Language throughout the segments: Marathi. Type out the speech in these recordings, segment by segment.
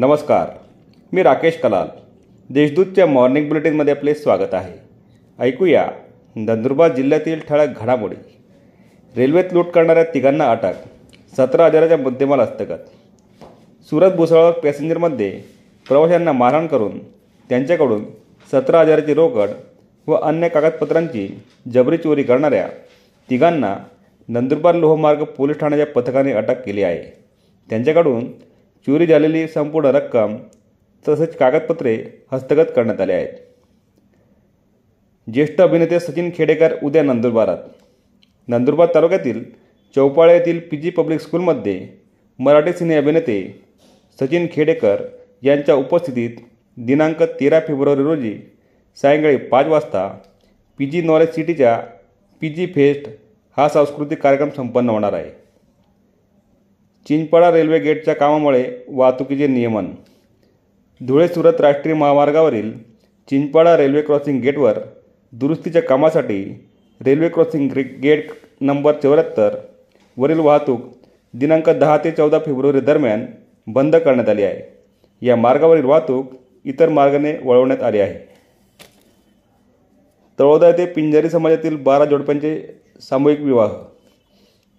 नमस्कार मी राकेश कलाल. देशदूतच्या मॉर्निंग बुलेटिनमध्ये आपले स्वागत आहे. ऐकूया नंदुरबार जिल्ह्यातील ठळक घडामोडी. रेल्वेत लूट करणाऱ्या तिघांना अटक सतरा हजाराच्या मुद्देमाल हस्तगत. सुरत भुसावळ पॅसेंजरमध्ये प्रवाशांना मारहाण करून त्यांच्याकडून सतरा हजाराची रोकड व अन्य कागदपत्रांची जबरी चोरी करणाऱ्या तिघांना नंदुरबार लोहमार्ग पोलीस ठाण्याच्या पथकाने अटक केली आहे. त्यांच्याकडून चोरी झालेली संपूर्ण रक्कम तसेच कागदपत्रे हस्तगत करण्यात आले आहेत. ज्येष्ठ अभिनेते सचिन खेडेकर उद्या नंदुरबारात नंदुरबार तालुक्यातील चौपाळे येथील पी जी पब्लिक स्कूलमध्ये मराठी सिने अभिनेते सचिन खेडेकर यांच्या उपस्थितीत दिनांक तेरा फेब्रुवारी रोजी सायंकाळी पाच वाजता पी जी नॉलेज सिटीच्या पी जी फेस्ट हा सांस्कृतिक कार्यक्रम संपन्न होणार आहे. चिंचपाडा रेल्वे गेटच्या कामामुळे वाहतुकीचे नियमन. धुळे सुरत राष्ट्रीय महामार्गावरील चिंचपाडा रेल्वे क्रॉसिंग गेटवर दुरुस्तीच्या कामासाठी रेल्वे क्रॉसिंग ग्रे गेट नंबर चौऱ्याहत्तर वरील वाहतूक दिनांक दहा ते चौदा फेब्रुवारी दरम्यान बंद करण्यात आली आहे. या मार्गावरील वाहतूक इतर मार्गाने वळवण्यात आली आहे. तळोदा येथे पिंजारी समाजातील बारा जोडप्यांचे सामूहिक विवाह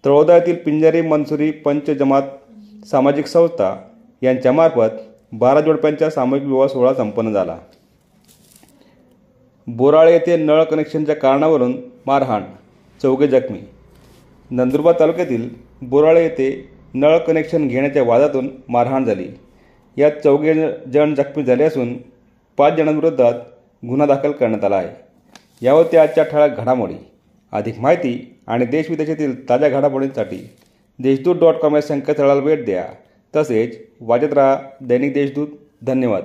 तळोदा पिंजारी मनसुरी पंच जमात सामाजिक संस्था यांच्यामार्फत बारा जोडप्यांचा सामूहिक विवाह सोहळा संपन्न झाला. बोराळे येथे नळ कनेक्शनच्या कारणावरून मारहाण चौघे जखमी. नंदुरबार तालुक्यातील बोराळे येथे नळ कनेक्शन घेण्याच्या वादातून मारहाण झाली. यात चौघे जण जखमी झाले असून पाच जणांविरोधात गुन्हा दाखल करण्यात आला आहे. यावर त्या आजच्या ठळक घडामोडी. अधिक माहिती आणि देशविदेशातील ताज्या घडामोडींसाठी देशदूत डॉट कॉम या संकेतस्थळाला भेट द्या. तसेच वाजत राहा दैनिक देशदूत. धन्यवाद.